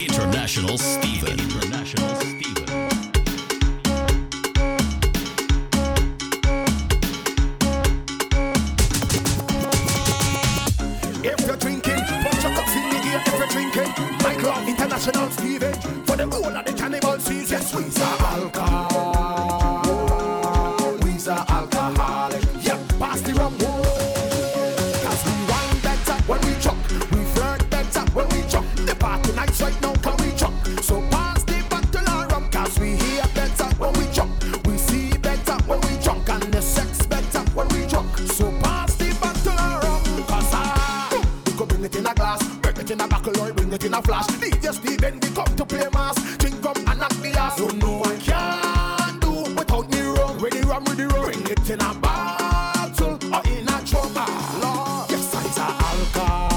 International Stephen. International PhD, then we come to play mass. Drink up and knock the ass. You know I can't do without me rum. Ready, rum, ready, rum. Bring it in a bottle or in a chopper. Lord, yes, I'm a alcohol.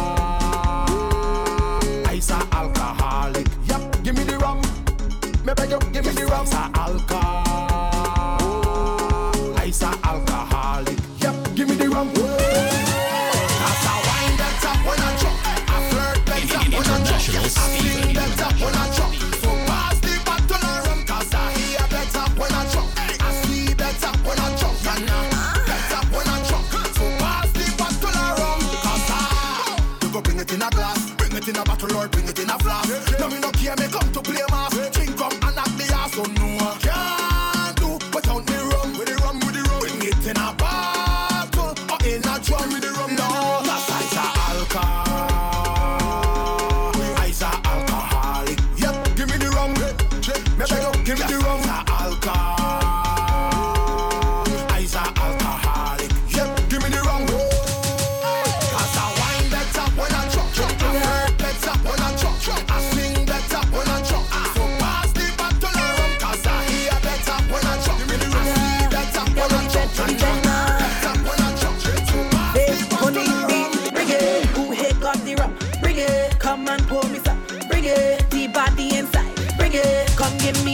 I'm a alcoholic. Yep, give me the rum. Me beg you, give me the rum. I'm a alcohol. I'm a alcoholic. Yep, give me the rum.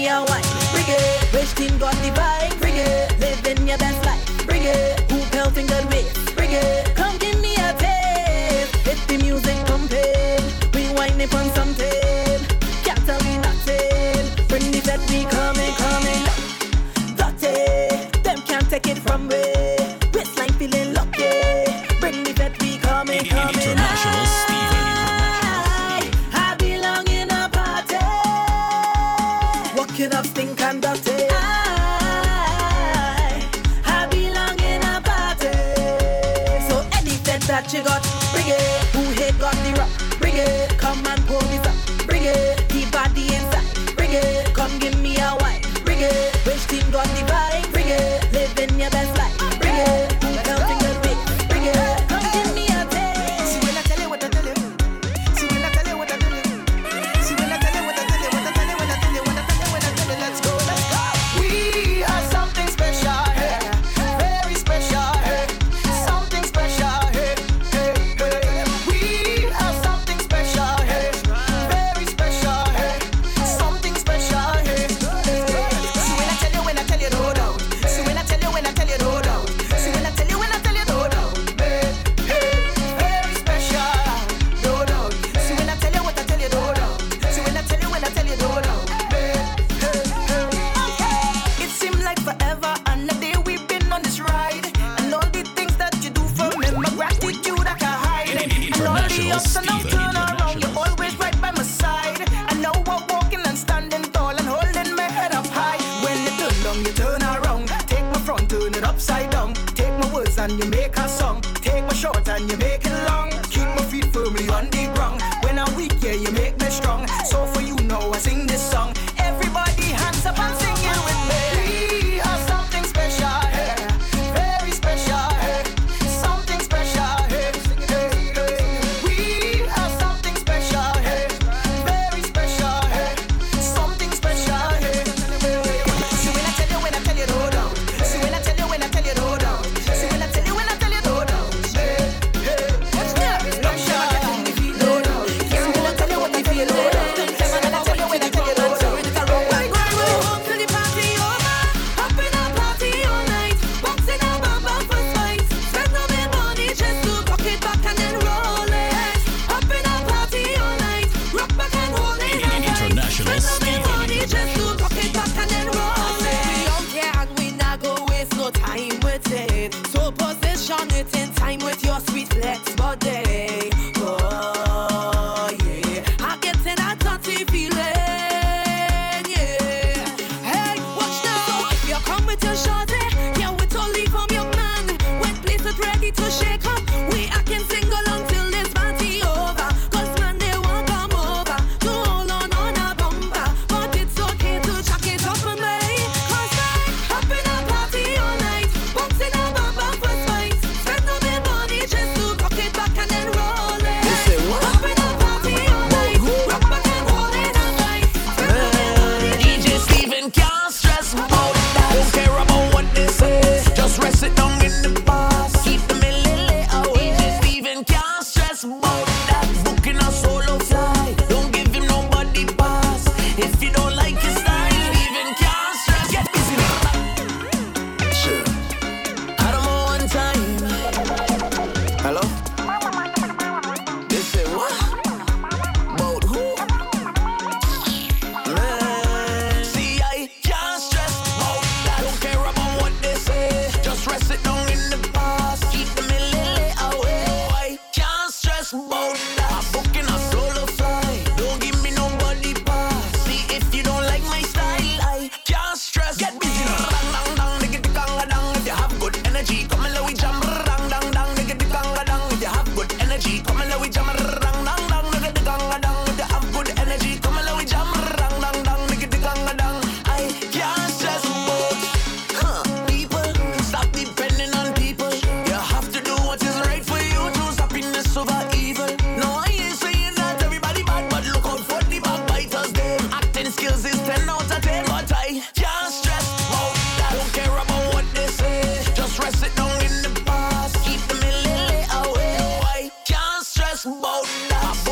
me a wine. Brigade, Rest in got divine. it upside down. Take my words and you make a song. Take my shorts and you make Sean Newton Bold nuts.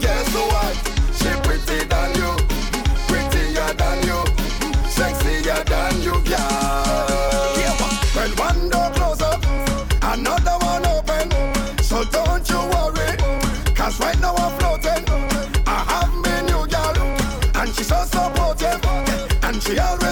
Guess what? She prettier than you, prettier than you, sexier than you, girl. Yeah. Well, one door close up, another one open. So don't you worry, right now I'm floating. I have me new girl, and she's so supportive, and she already.